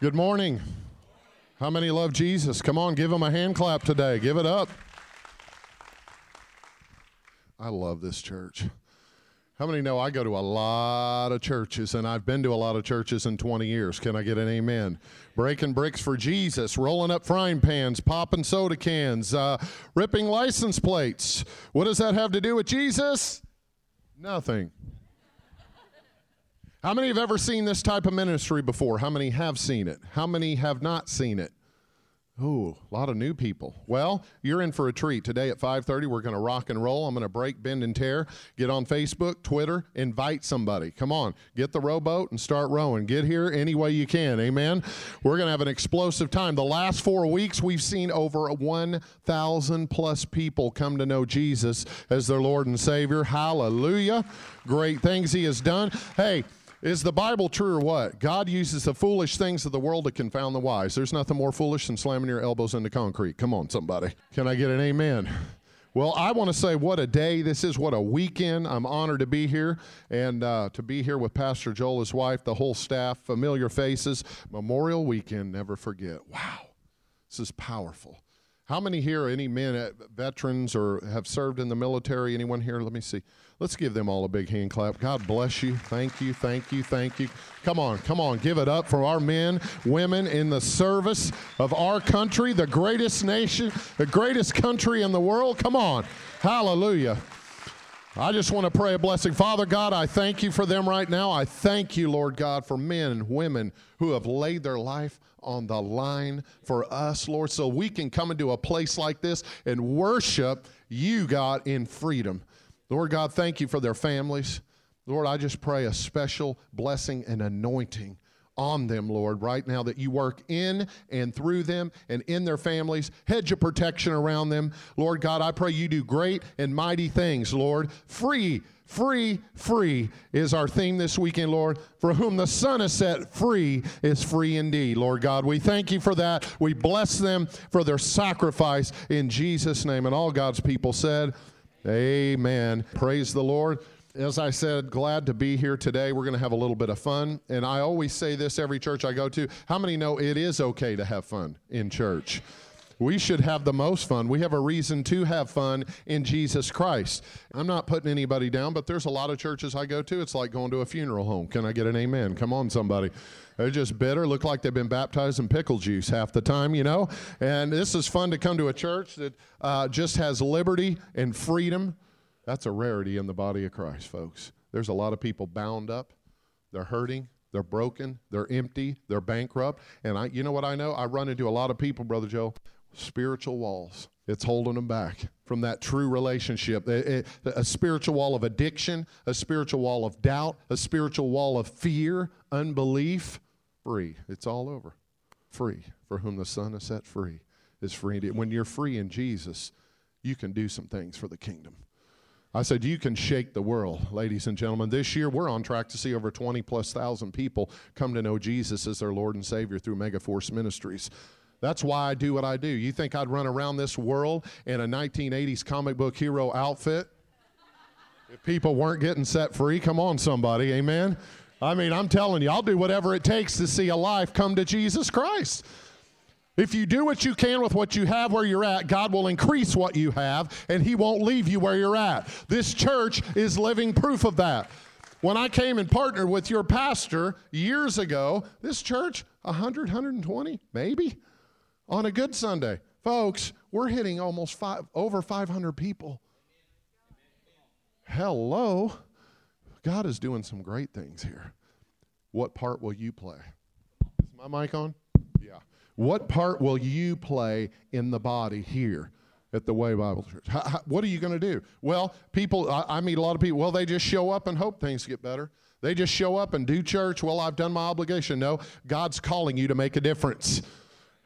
Good morning. How many love Jesus? Come on, give him a hand clap today. Give it up. I love this church. How many know I go to a lot of churches and I've been to a lot of churches in 20 years? Can I get an amen? Breaking bricks for Jesus, rolling up frying pans, popping soda cans, uh, ripping license plates. What does that have to do with Jesus? Nothing. How many have ever seen this type of ministry before? How many have seen it? How many have not seen it? Ooh, a lot of new people. Well, you're in for a treat. Today at 5:30, we're going to rock and roll. I'm going to break, bend, and tear. Get on Facebook, Twitter, invite somebody. Come on, get the rowboat and start rowing. Get here any way you can. Amen. We're going to have an explosive time. The last four weeks, we've seen over 1,000 plus people come to know Jesus as their Lord and Savior. Hallelujah! Great things He has done. Hey. Is the Bible true or what? God uses the foolish things of the world to confound the wise. There's nothing more foolish than slamming your elbows into concrete. Come on, somebody. Can I get an amen? Well, I want to say what a day this is, what a weekend. I'm honored to be here and uh, to be here with Pastor Joel, his wife, the whole staff, familiar faces. Memorial weekend, never forget. Wow, this is powerful. How many here, any men, uh, veterans, or have served in the military? Anyone here? Let me see. Let's give them all a big hand clap. God bless you. Thank you, thank you, thank you. Come on, come on. Give it up for our men, women in the service of our country, the greatest nation, the greatest country in the world. Come on. Hallelujah. I just want to pray a blessing. Father God, I thank you for them right now. I thank you, Lord God, for men and women who have laid their life on the line for us, Lord, so we can come into a place like this and worship you, God, in freedom. Lord God, thank you for their families. Lord, I just pray a special blessing and anointing on them, Lord, right now that you work in and through them and in their families. Hedge of protection around them. Lord God, I pray you do great and mighty things, Lord. Free, free, free is our theme this weekend, Lord. For whom the Son is set free is free indeed, Lord God. We thank you for that. We bless them for their sacrifice in Jesus' name. And all God's people said, Amen. Praise the Lord. As I said, glad to be here today. We're going to have a little bit of fun. And I always say this every church I go to. How many know it is okay to have fun in church? We should have the most fun. We have a reason to have fun in Jesus Christ. I'm not putting anybody down, but there's a lot of churches I go to. It's like going to a funeral home. Can I get an amen? Come on, somebody. They're just bitter, look like they've been baptized in pickle juice half the time, you know? And this is fun to come to a church that uh, just has liberty and freedom. That's a rarity in the body of Christ, folks. There's a lot of people bound up, they're hurting, they're broken, they're empty, they're bankrupt. And I, you know what I know? I run into a lot of people, Brother Joe, spiritual walls. It's holding them back from that true relationship. A, a, spiritual wall of addiction, a spiritual wall of doubt, a spiritual wall of fear, unbelief. Free. It's all over. Free. For whom the Son has set free is free. When you're free in Jesus, you can do some things for the kingdom. I said, you can shake the world, ladies and gentlemen. This year, we're on track to see over 20 plus thousand people come to know Jesus as their Lord and Savior through Megaforce Ministries. That's why I do what I do. You think I'd run around this world in a 1980s comic book hero outfit? If people weren't getting set free, come on, somebody, amen? I mean, I'm telling you, I'll do whatever it takes to see a life come to Jesus Christ. If you do what you can with what you have where you're at, God will increase what you have and He won't leave you where you're at. This church is living proof of that. When I came and partnered with your pastor years ago, this church, 100, 120, maybe? On a good Sunday. Folks, we're hitting almost five, over 500 people. Hello. God is doing some great things here. What part will you play? Is my mic on? Yeah. What part will you play in the body here at the Way Bible Church? How, how, what are you going to do? Well, people, I, I meet a lot of people, well, they just show up and hope things get better. They just show up and do church. Well, I've done my obligation. No, God's calling you to make a difference.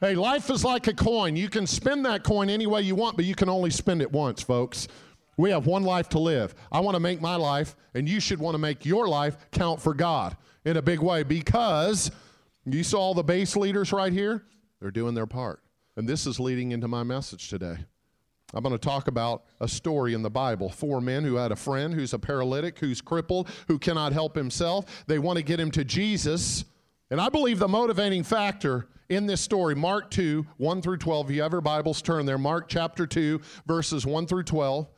Hey, life is like a coin. You can spend that coin any way you want, but you can only spend it once, folks. We have one life to live. I want to make my life, and you should want to make your life count for God in a big way because you saw the base leaders right here. They're doing their part. And this is leading into my message today. I'm going to talk about a story in the Bible. Four men who had a friend who's a paralytic, who's crippled, who cannot help himself. They want to get him to Jesus And I believe the motivating factor in this story, Mark 2, 1 through 12, if you have your Bibles, turn there. Mark chapter 2, verses 1 through 12.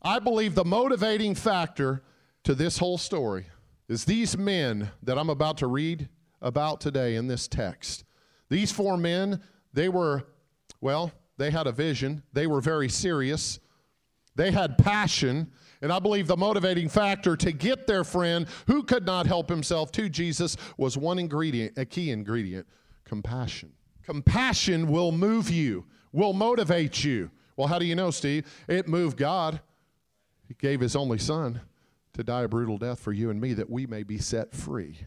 I believe the motivating factor to this whole story is these men that I'm about to read about today in this text. These four men, they were, well, they had a vision, they were very serious, they had passion. And I believe the motivating factor to get their friend who could not help himself to Jesus was one ingredient, a key ingredient compassion. Compassion will move you, will motivate you. Well, how do you know, Steve? It moved God. He gave his only son to die a brutal death for you and me that we may be set free.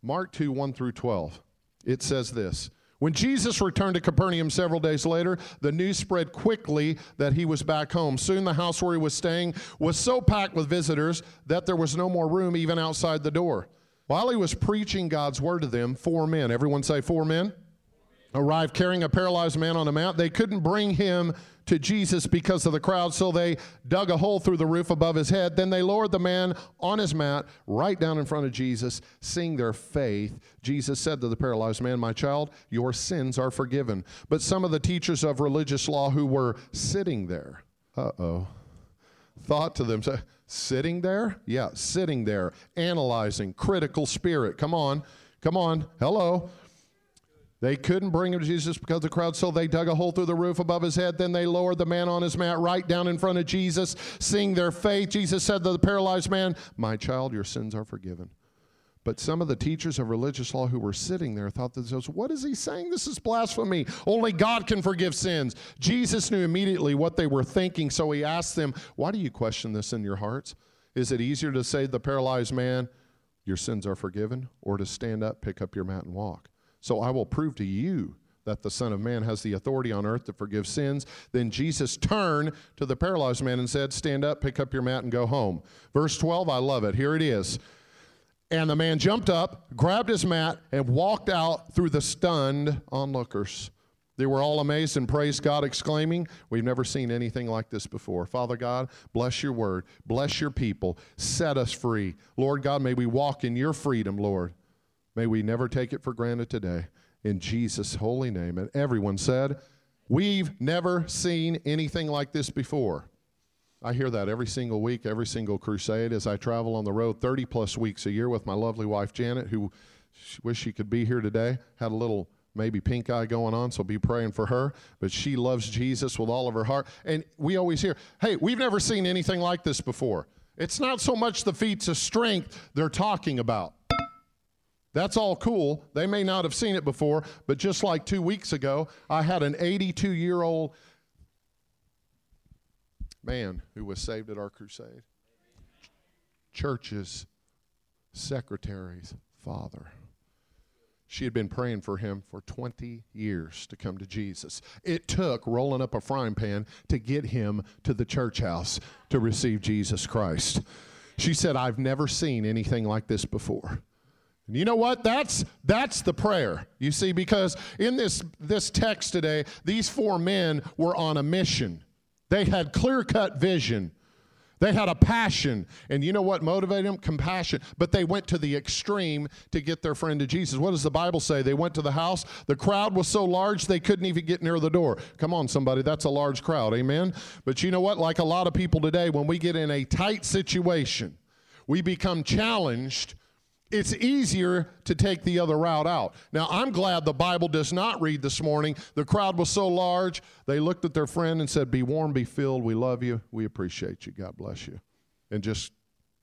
Mark 2 1 through 12. It says this When Jesus returned to Capernaum several days later, the news spread quickly that he was back home. Soon the house where he was staying was so packed with visitors that there was no more room even outside the door. While he was preaching God's word to them, four men, everyone say four men, arrived carrying a paralyzed man on a mat. They couldn't bring him to Jesus because of the crowd, so they dug a hole through the roof above his head. Then they lowered the man on his mat right down in front of Jesus, seeing their faith. Jesus said to the paralyzed man, My child, your sins are forgiven. But some of the teachers of religious law who were sitting there, uh oh, thought to themselves, Sitting there? Yeah, sitting there, analyzing, critical spirit. Come on, come on, hello. They couldn't bring him to Jesus because of the crowd, so they dug a hole through the roof above his head. Then they lowered the man on his mat right down in front of Jesus, seeing their faith. Jesus said to the paralyzed man, My child, your sins are forgiven. But some of the teachers of religious law who were sitting there thought to themselves, What is he saying? This is blasphemy. Only God can forgive sins. Jesus knew immediately what they were thinking, so he asked them, Why do you question this in your hearts? Is it easier to say to the paralyzed man, Your sins are forgiven, or to stand up, pick up your mat, and walk? So I will prove to you that the Son of Man has the authority on earth to forgive sins. Then Jesus turned to the paralyzed man and said, Stand up, pick up your mat, and go home. Verse 12, I love it. Here it is. And the man jumped up, grabbed his mat, and walked out through the stunned onlookers. They were all amazed and praised God, exclaiming, We've never seen anything like this before. Father God, bless your word. Bless your people. Set us free. Lord God, may we walk in your freedom, Lord. May we never take it for granted today. In Jesus' holy name. And everyone said, We've never seen anything like this before. I hear that every single week, every single crusade as I travel on the road 30 plus weeks a year with my lovely wife Janet, who wish she could be here today. Had a little maybe pink eye going on, so be praying for her. But she loves Jesus with all of her heart. And we always hear, hey, we've never seen anything like this before. It's not so much the feats of strength they're talking about. That's all cool. They may not have seen it before, but just like two weeks ago, I had an 82 year old man who was saved at our crusade. Church's secretary's father. She had been praying for him for 20 years to come to Jesus. It took rolling up a frying pan to get him to the church house to receive Jesus Christ. She said, I've never seen anything like this before. And you know what? That's that's the prayer. You see, because in this this text today, these four men were on a mission. They had clear-cut vision. They had a passion. And you know what motivated them? Compassion. But they went to the extreme to get their friend to Jesus. What does the Bible say? They went to the house. The crowd was so large they couldn't even get near the door. Come on, somebody. That's a large crowd. Amen. But you know what? Like a lot of people today, when we get in a tight situation, we become challenged it's easier to take the other route out. Now, I'm glad the Bible does not read this morning. The crowd was so large, they looked at their friend and said, Be warm, be filled. We love you. We appreciate you. God bless you. And just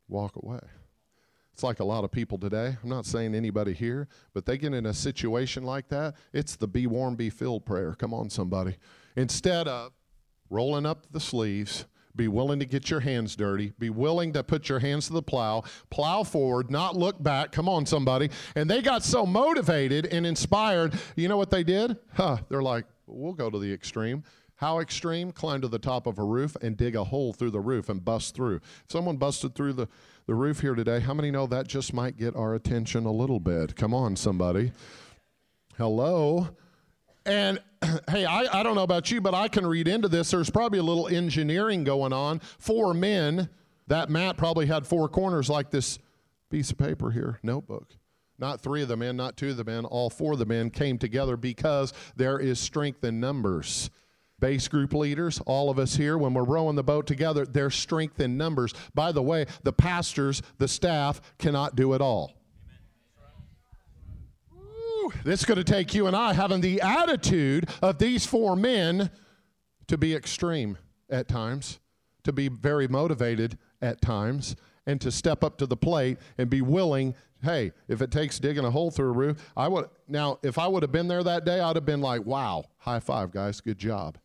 walk away. It's like a lot of people today. I'm not saying anybody here, but they get in a situation like that. It's the be warm, be filled prayer. Come on, somebody. Instead of rolling up the sleeves, be willing to get your hands dirty. Be willing to put your hands to the plow, plow forward, not look back. Come on, somebody. And they got so motivated and inspired. You know what they did? Huh, they're like, we'll go to the extreme. How extreme? Climb to the top of a roof and dig a hole through the roof and bust through. If someone busted through the, the roof here today, how many know that just might get our attention a little bit? Come on, somebody. Hello. And hey, I, I don't know about you, but I can read into this. There's probably a little engineering going on. Four men, that mat probably had four corners like this piece of paper here, notebook. not three of the men, not two of the men, all four of the men came together because there is strength in numbers. Base group leaders, all of us here, when we're rowing the boat together, there's strength in numbers. By the way, the pastors, the staff cannot do it all. This is going to take you and I having the attitude of these four men to be extreme at times, to be very motivated at times, and to step up to the plate and be willing hey, if it takes digging a hole through a roof, I would now if I would have been there that day, I'd have been like, wow, high five, guys, good job.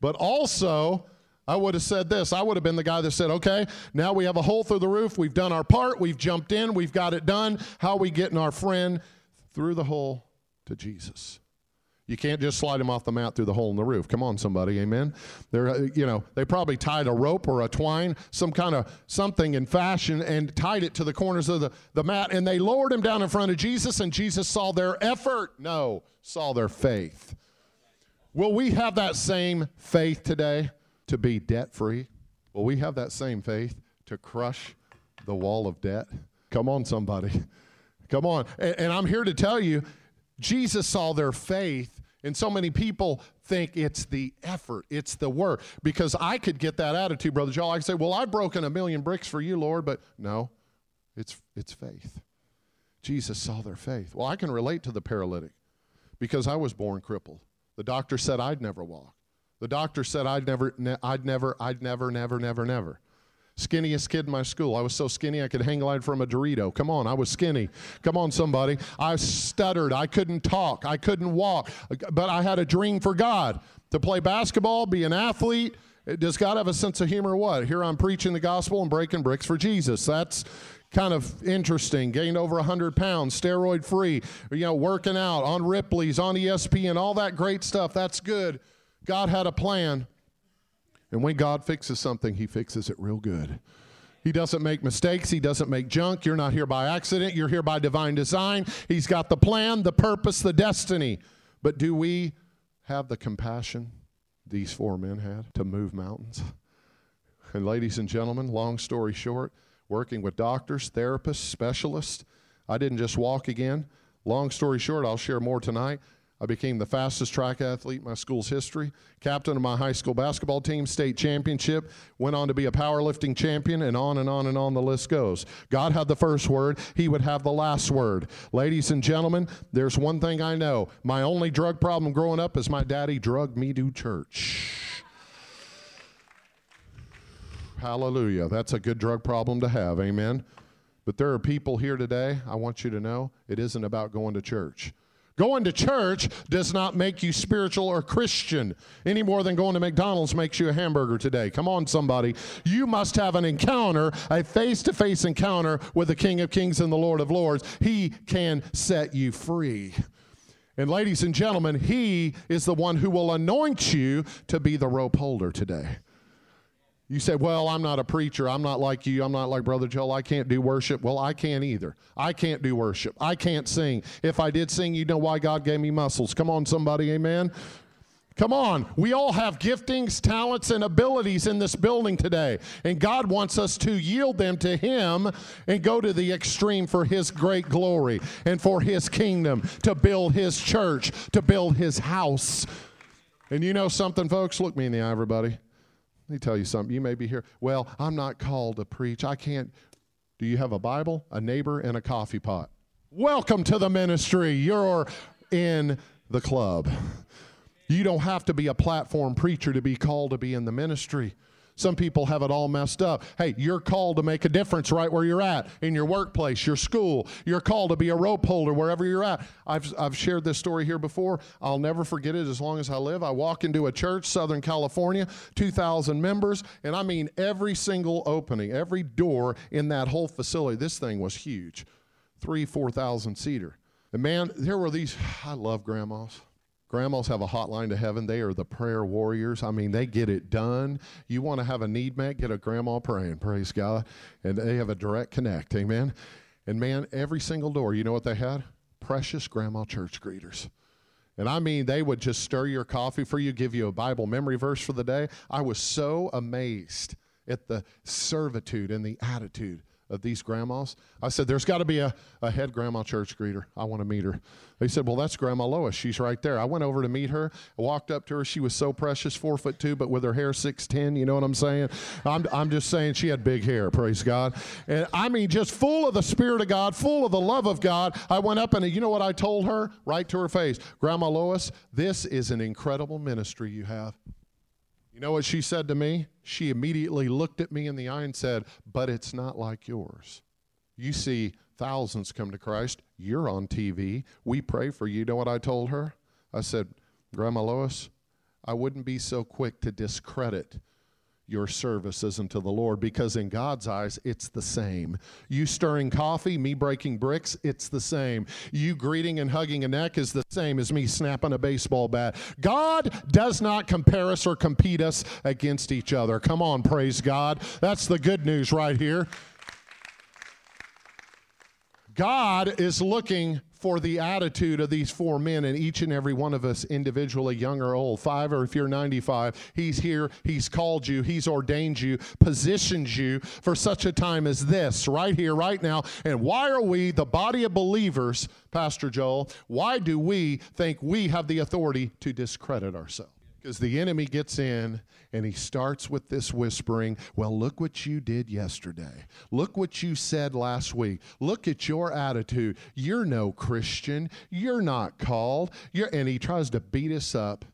But also, I would have said this. I would have been the guy that said, okay, now we have a hole through the roof. We've done our part. We've jumped in. We've got it done. How are we getting our friend through the hole to Jesus? You can't just slide him off the mat through the hole in the roof. Come on, somebody, amen. They're, uh, you know, they probably tied a rope or a twine, some kind of something in fashion, and tied it to the corners of the, the mat, and they lowered him down in front of Jesus, and Jesus saw their effort. No, saw their faith. Will we have that same faith today to be debt free? Will we have that same faith to crush the wall of debt? Come on, somebody. Come on. And, and I'm here to tell you, Jesus saw their faith, and so many people think it's the effort, it's the work. Because I could get that attitude, Brother Joel. I could say, Well, I've broken a million bricks for you, Lord, but no, it's, it's faith. Jesus saw their faith. Well, I can relate to the paralytic because I was born crippled. The doctor said I'd never walk. The doctor said I'd never, ne- I'd never, I'd never, never, never, never. Skinniest kid in my school. I was so skinny I could hang glide from a Dorito. Come on, I was skinny. Come on, somebody. I stuttered. I couldn't talk. I couldn't walk. But I had a dream for God to play basketball, be an athlete. Does God have a sense of humor? What? Here I'm preaching the gospel and breaking bricks for Jesus. That's kind of interesting. Gained over 100 pounds, steroid free, you know, working out on Ripley's, on ESPN, all that great stuff. That's good. God had a plan. And when God fixes something, He fixes it real good. He doesn't make mistakes. He doesn't make junk. You're not here by accident. You're here by divine design. He's got the plan, the purpose, the destiny. But do we have the compassion these four men had to move mountains? And, ladies and gentlemen, long story short, working with doctors, therapists, specialists, I didn't just walk again. Long story short, I'll share more tonight. I became the fastest track athlete in my school's history, captain of my high school basketball team, state championship, went on to be a powerlifting champion, and on and on and on the list goes. God had the first word, He would have the last word. Ladies and gentlemen, there's one thing I know. My only drug problem growing up is my daddy drugged me to church. Hallelujah. That's a good drug problem to have. Amen. But there are people here today, I want you to know, it isn't about going to church. Going to church does not make you spiritual or Christian any more than going to McDonald's makes you a hamburger today. Come on, somebody. You must have an encounter, a face to face encounter with the King of Kings and the Lord of Lords. He can set you free. And, ladies and gentlemen, He is the one who will anoint you to be the rope holder today. You say, Well, I'm not a preacher. I'm not like you. I'm not like Brother Joel. I can't do worship. Well, I can't either. I can't do worship. I can't sing. If I did sing, you know why God gave me muscles. Come on, somebody. Amen. Come on. We all have giftings, talents, and abilities in this building today. And God wants us to yield them to Him and go to the extreme for His great glory and for His kingdom, to build His church, to build His house. And you know something, folks? Look me in the eye, everybody. Let me tell you something. You may be here. Well, I'm not called to preach. I can't. Do you have a Bible, a neighbor, and a coffee pot? Welcome to the ministry. You're in the club. You don't have to be a platform preacher to be called to be in the ministry. Some people have it all messed up. Hey, you're called to make a difference right where you're at, in your workplace, your school. You're called to be a rope holder wherever you're at. I've, I've shared this story here before. I'll never forget it as long as I live. I walk into a church, Southern California, 2,000 members, and I mean every single opening, every door in that whole facility. This thing was huge three, 4,000 seater. And man, there were these, I love grandmas. Grandmas have a hotline to heaven. They are the prayer warriors. I mean, they get it done. You want to have a need met, get a grandma praying, praise God. And they have a direct connect, amen. And man, every single door, you know what they had? Precious grandma church greeters. And I mean, they would just stir your coffee for you, give you a Bible memory verse for the day. I was so amazed at the servitude and the attitude of these grandmas. I said, There's got to be a, a head grandma church greeter. I want to meet her. They said, Well, that's Grandma Lois. She's right there. I went over to meet her, walked up to her. She was so precious, four foot two, but with her hair 6'10. You know what I'm saying? I'm, I'm just saying she had big hair, praise God. And I mean, just full of the Spirit of God, full of the love of God. I went up and you know what I told her? Right to her face Grandma Lois, this is an incredible ministry you have. You know what she said to me? She immediately looked at me in the eye and said, But it's not like yours. You see thousands come to Christ. You're on TV. We pray for you. You know what I told her? I said, Grandma Lois, I wouldn't be so quick to discredit your services unto the Lord because in God's eyes, it's the same. You stirring coffee, me breaking bricks, it's the same. You greeting and hugging a neck is the same as me snapping a baseball bat. God does not compare us or compete us against each other. Come on, praise God. That's the good news right here. God is looking for the attitude of these four men and each and every one of us individually, young or old, five or if you're 95, He's here, He's called you, He's ordained you, positions you for such a time as this, right here, right now. And why are we, the body of believers, Pastor Joel, why do we think we have the authority to discredit ourselves? Because the enemy gets in and he starts with this whispering, Well, look what you did yesterday. Look what you said last week. Look at your attitude. You're no Christian. You're not called. You're, and he tries to beat us up,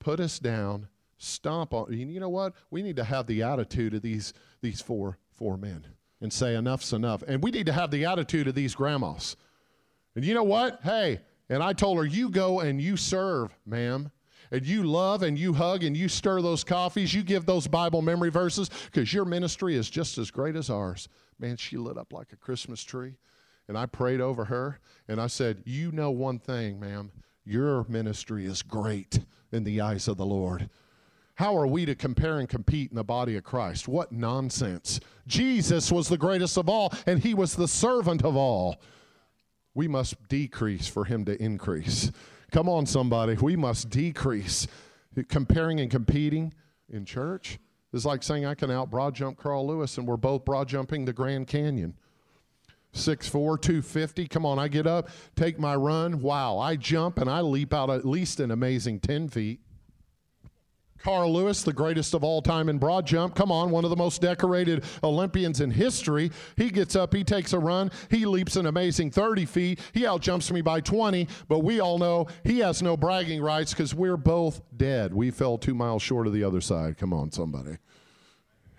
put us down, stomp on. You know what? We need to have the attitude of these, these four, four men and say, Enough's enough. And we need to have the attitude of these grandmas. And you know what? Hey, and I told her, You go and you serve, ma'am and you love and you hug and you stir those coffees, you give those Bible memory verses because your ministry is just as great as ours. Man, she lit up like a Christmas tree. And I prayed over her and I said, You know one thing, ma'am, your ministry is great in the eyes of the Lord. How are we to compare and compete in the body of Christ? What nonsense. Jesus was the greatest of all, and he was the servant of all. We must decrease for him to increase. Come on, somebody. We must decrease. Comparing and competing in church is like saying I can out broad jump Carl Lewis and we're both broad jumping the Grand Canyon. 6'4, 250. Come on, I get up, take my run. Wow, I jump and I leap out at least an amazing 10 feet. Carl Lewis, the greatest of all time in broad jump. Come on, one of the most decorated Olympians in history. He gets up, he takes a run, he leaps an amazing 30 feet. He outjumps me by 20, but we all know he has no bragging rights because we're both dead. We fell two miles short of the other side. Come on, somebody.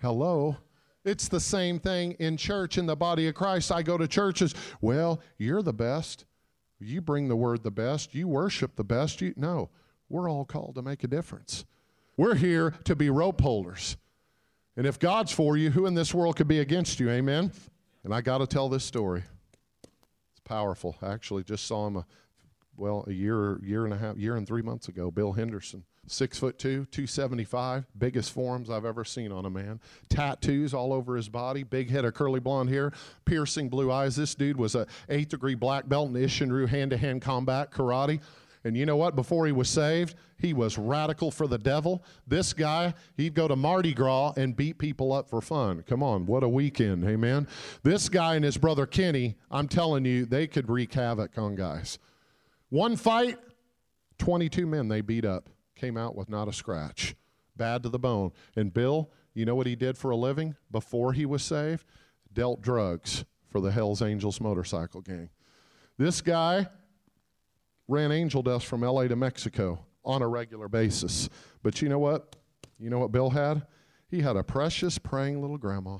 Hello. It's the same thing in church, in the body of Christ. I go to churches, well, you're the best. You bring the word the best. You worship the best. You, no, we're all called to make a difference. We're here to be rope holders. And if God's for you, who in this world could be against you? Amen. And I got to tell this story. It's powerful. I actually just saw him a well, a year, year and a half, year and three months ago. Bill Henderson, six foot two, two seventy five, biggest forms I've ever seen on a man. Tattoos all over his body, big head of curly blonde hair, piercing blue eyes. This dude was a eighth degree black belt in Isshinryu hand to hand combat karate. And you know what? Before he was saved, he was radical for the devil. This guy, he'd go to Mardi Gras and beat people up for fun. Come on, what a weekend, amen. This guy and his brother Kenny, I'm telling you, they could wreak havoc on guys. One fight, 22 men they beat up, came out with not a scratch, bad to the bone. And Bill, you know what he did for a living before he was saved? Dealt drugs for the Hells Angels motorcycle gang. This guy, ran angel dust from LA to Mexico on a regular basis. But you know what? You know what Bill had? He had a precious praying little grandma.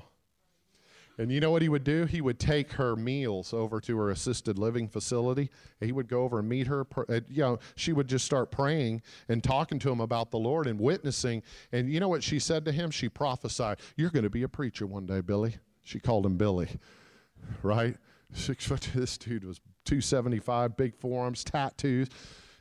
And you know what he would do? He would take her meals over to her assisted living facility. He would go over and meet her. Uh, you know, she would just start praying and talking to him about the Lord and witnessing. And you know what she said to him? She prophesied, You're going to be a preacher one day, Billy. She called him Billy, right? Six foot. This dude was 275, big forearms, tattoos.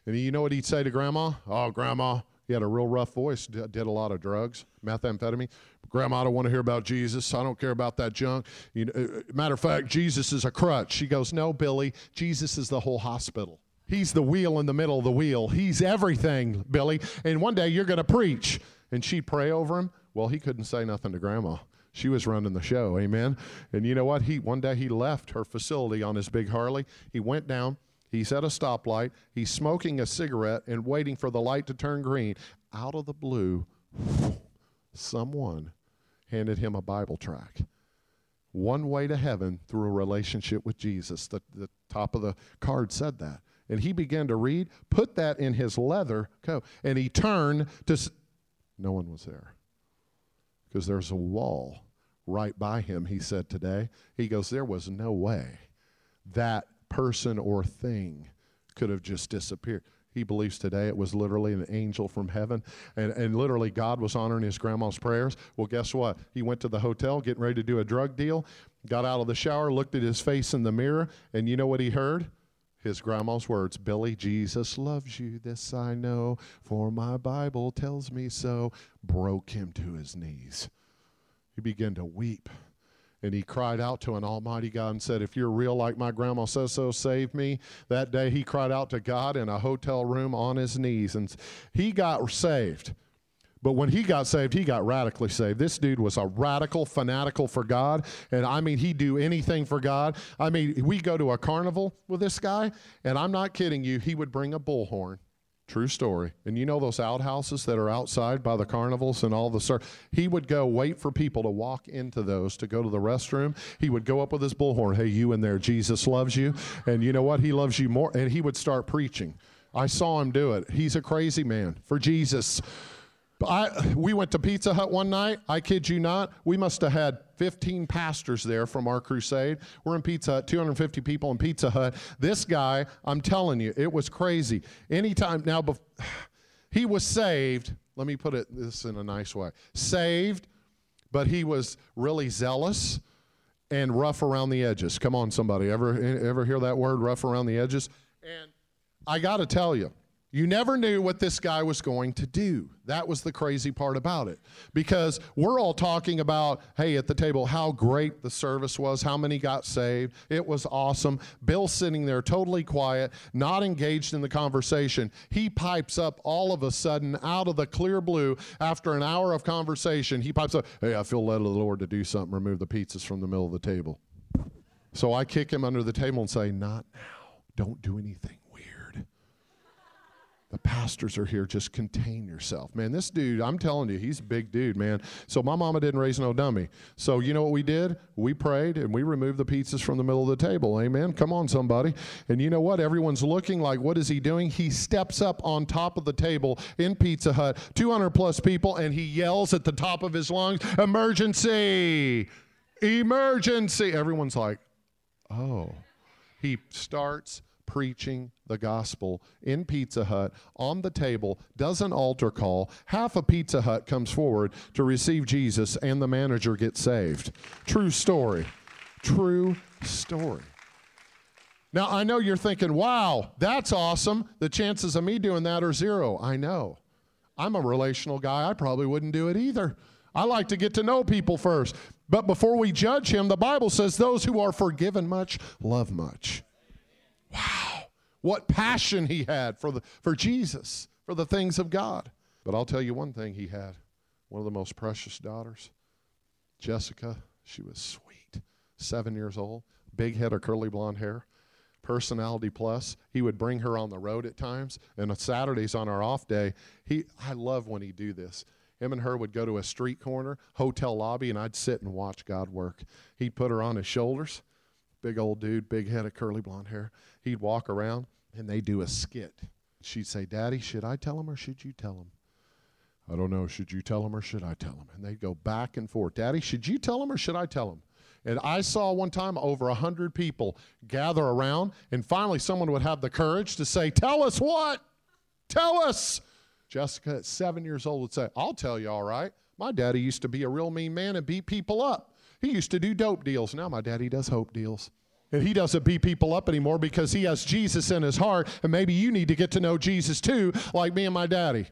And you know what he'd say to grandma? Oh, grandma, he had a real rough voice, did a lot of drugs, methamphetamine. Grandma, I don't want to hear about Jesus. I don't care about that junk. You know, uh, matter of fact, Jesus is a crutch. She goes, No, Billy, Jesus is the whole hospital. He's the wheel in the middle of the wheel. He's everything, Billy. And one day you're going to preach. And she'd pray over him. Well, he couldn't say nothing to grandma. She was running the show, amen. And you know what? He one day he left her facility on his big Harley. He went down. He's at a stoplight. He's smoking a cigarette and waiting for the light to turn green. Out of the blue, someone handed him a Bible tract. One way to heaven through a relationship with Jesus. The, the top of the card said that. And he began to read, put that in his leather coat, and he turned to. No one was there because there's a wall right by him, he said today. He goes, There was no way that person or thing could have just disappeared. He believes today it was literally an angel from heaven, and, and literally God was honoring his grandma's prayers. Well, guess what? He went to the hotel getting ready to do a drug deal, got out of the shower, looked at his face in the mirror, and you know what he heard? His grandma's words Billy, Jesus loves you, this I know, for my Bible tells me so, broke him to his knees. He began to weep. And he cried out to an almighty God and said, If you're real like my grandma says so, save me. That day he cried out to God in a hotel room on his knees, and he got saved. But when he got saved, he got radically saved. This dude was a radical fanatical for God. And I mean, he'd do anything for God. I mean, we go to a carnival with this guy, and I'm not kidding you, he would bring a bullhorn. True story. And you know those outhouses that are outside by the carnivals and all the sir. He would go wait for people to walk into those to go to the restroom. He would go up with his bullhorn. Hey, you in there? Jesus loves you, and you know what? He loves you more. And he would start preaching. I saw him do it. He's a crazy man for Jesus. I, we went to Pizza Hut one night. I kid you not. We must have had 15 pastors there from our crusade. We're in Pizza Hut, 250 people in Pizza Hut. This guy, I'm telling you, it was crazy. Anytime now, bef- he was saved. Let me put it this in a nice way. Saved, but he was really zealous and rough around the edges. Come on, somebody. Ever ever hear that word, rough around the edges? And I got to tell you, you never knew what this guy was going to do. That was the crazy part about it. Because we're all talking about, hey, at the table, how great the service was, how many got saved. It was awesome. Bill sitting there totally quiet, not engaged in the conversation. He pipes up all of a sudden out of the clear blue after an hour of conversation. He pipes up, hey, I feel led of the Lord to do something, remove the pizzas from the middle of the table. So I kick him under the table and say, not now. Don't do anything the pastors are here. Just contain yourself. Man, this dude, I'm telling you, he's a big dude, man. So my mama didn't raise no dummy. So you know what we did? We prayed and we removed the pizzas from the middle of the table. Amen. Come on, somebody. And you know what? Everyone's looking like, what is he doing? He steps up on top of the table in Pizza Hut, 200 plus people, and he yells at the top of his lungs, emergency, emergency. Everyone's like, oh. He starts preaching the gospel in Pizza Hut on the table, does an altar call. Half a Pizza Hut comes forward to receive Jesus, and the manager gets saved. True story. True story. Now, I know you're thinking, wow, that's awesome. The chances of me doing that are zero. I know. I'm a relational guy. I probably wouldn't do it either. I like to get to know people first. But before we judge him, the Bible says those who are forgiven much love much. Wow. What passion he had for, the, for Jesus, for the things of God. But I'll tell you one thing he had one of the most precious daughters, Jessica. She was sweet, seven years old, big head of curly blonde hair, personality plus. He would bring her on the road at times, and on Saturdays on our off day, he I love when he do this. Him and her would go to a street corner, hotel lobby, and I'd sit and watch God work. He'd put her on his shoulders, big old dude, big head of curly blonde hair. He'd walk around and they'd do a skit. She'd say, Daddy, should I tell him or should you tell him? I don't know. Should you tell him or should I tell him? And they'd go back and forth. Daddy, should you tell him or should I tell him? And I saw one time over a hundred people gather around, and finally someone would have the courage to say, Tell us what? Tell us. Jessica, at seven years old, would say, I'll tell you all right. My daddy used to be a real mean man and beat people up. He used to do dope deals. Now my daddy does hope deals. And he doesn't beat people up anymore because he has Jesus in his heart. And maybe you need to get to know Jesus too, like me and my daddy.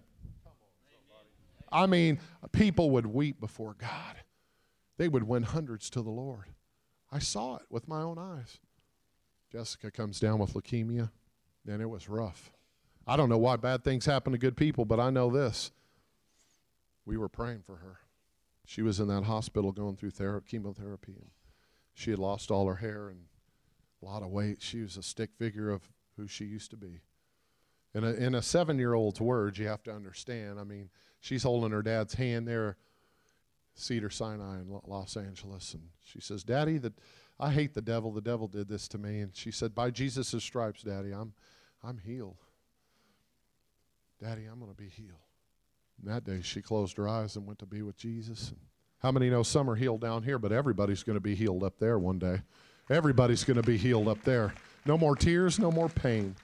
I mean, people would weep before God. They would win hundreds to the Lord. I saw it with my own eyes. Jessica comes down with leukemia, and it was rough. I don't know why bad things happen to good people, but I know this. We were praying for her. She was in that hospital going through ther- chemotherapy, and she had lost all her hair and a lot of weight. She was a stick figure of who she used to be. In a, in a seven year old's words, you have to understand. I mean, she's holding her dad's hand there, Cedar Sinai in Los Angeles, and she says, Daddy, that I hate the devil. The devil did this to me. And she said, By Jesus' stripes, Daddy, I'm, I'm healed. Daddy, I'm going to be healed. And that day, she closed her eyes and went to be with Jesus. How many know some are healed down here, but everybody's going to be healed up there one day? Everybody's going to be healed up there. No more tears, no more pain.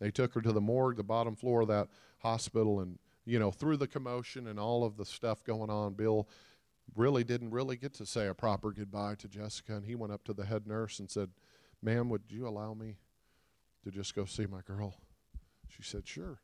They took her to the morgue, the bottom floor of that hospital, and, you know, through the commotion and all of the stuff going on, Bill really didn't really get to say a proper goodbye to Jessica. And he went up to the head nurse and said, Ma'am, would you allow me to just go see my girl? She said, Sure.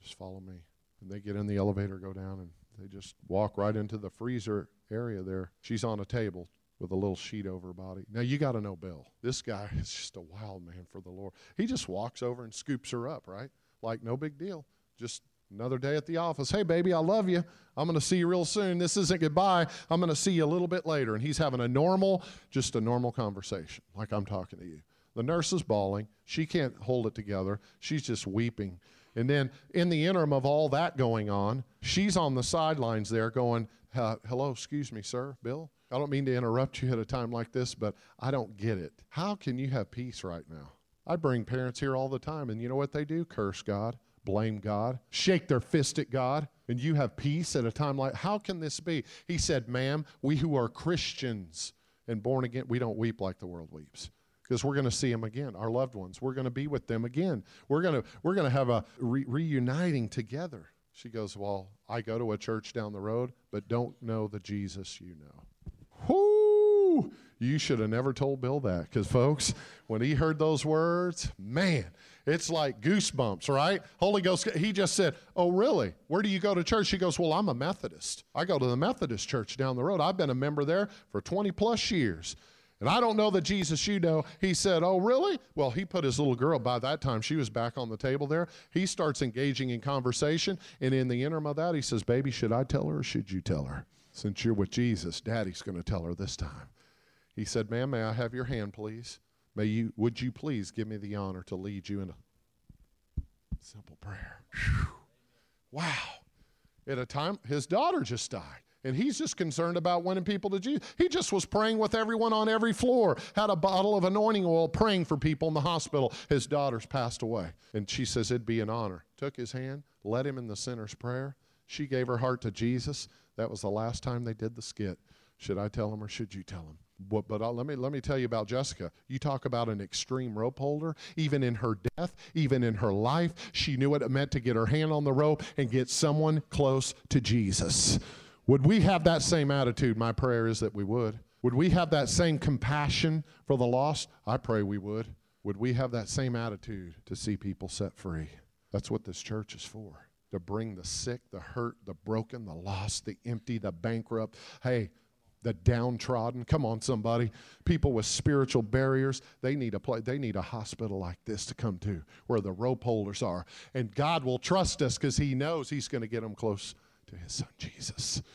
Just follow me. And they get in the elevator, go down, and they just walk right into the freezer area there. She's on a table with a little sheet over her body. Now, you got to know Bill. This guy is just a wild man for the Lord. He just walks over and scoops her up, right? Like, no big deal. Just Another day at the office. Hey, baby, I love you. I'm going to see you real soon. This isn't goodbye. I'm going to see you a little bit later. And he's having a normal, just a normal conversation, like I'm talking to you. The nurse is bawling. She can't hold it together. She's just weeping. And then, in the interim of all that going on, she's on the sidelines there going, Hello, excuse me, sir, Bill. I don't mean to interrupt you at a time like this, but I don't get it. How can you have peace right now? I bring parents here all the time, and you know what they do? Curse God blame God, shake their fist at God, and you have peace at a time like how can this be? He said, "Ma'am, we who are Christians and born again, we don't weep like the world weeps." Because we're going to see them again, our loved ones. We're going to be with them again. We're going to we're going to have a re- reuniting together. She goes, "Well, I go to a church down the road, but don't know the Jesus you know." Whoo! You should have never told Bill that because, folks, when he heard those words, man, it's like goosebumps, right? Holy Ghost, he just said, Oh, really? Where do you go to church? She goes, Well, I'm a Methodist. I go to the Methodist church down the road. I've been a member there for 20 plus years. And I don't know the Jesus you know. He said, Oh, really? Well, he put his little girl, by that time, she was back on the table there. He starts engaging in conversation. And in the interim of that, he says, Baby, should I tell her or should you tell her? Since you're with Jesus, Daddy's going to tell her this time. He said, Ma'am, may I have your hand, please? May you, would you please give me the honor to lead you in a simple prayer? Whew. Wow. At a time, his daughter just died. And he's just concerned about winning people to Jesus. He just was praying with everyone on every floor, had a bottle of anointing oil praying for people in the hospital. His daughter's passed away. And she says it'd be an honor. Took his hand, led him in the sinner's prayer. She gave her heart to Jesus. That was the last time they did the skit. Should I tell him or should you tell him? But, but uh, let me let me tell you about Jessica. You talk about an extreme rope holder. Even in her death, even in her life, she knew what it meant to get her hand on the rope and get someone close to Jesus. Would we have that same attitude? My prayer is that we would. Would we have that same compassion for the lost? I pray we would. Would we have that same attitude to see people set free? That's what this church is for to bring the sick, the hurt, the broken, the lost, the empty, the bankrupt. Hey, the downtrodden. Come on, somebody. People with spiritual barriers, they need a place, they need a hospital like this to come to where the rope holders are. And God will trust us because He knows He's going to get them close to His Son Jesus.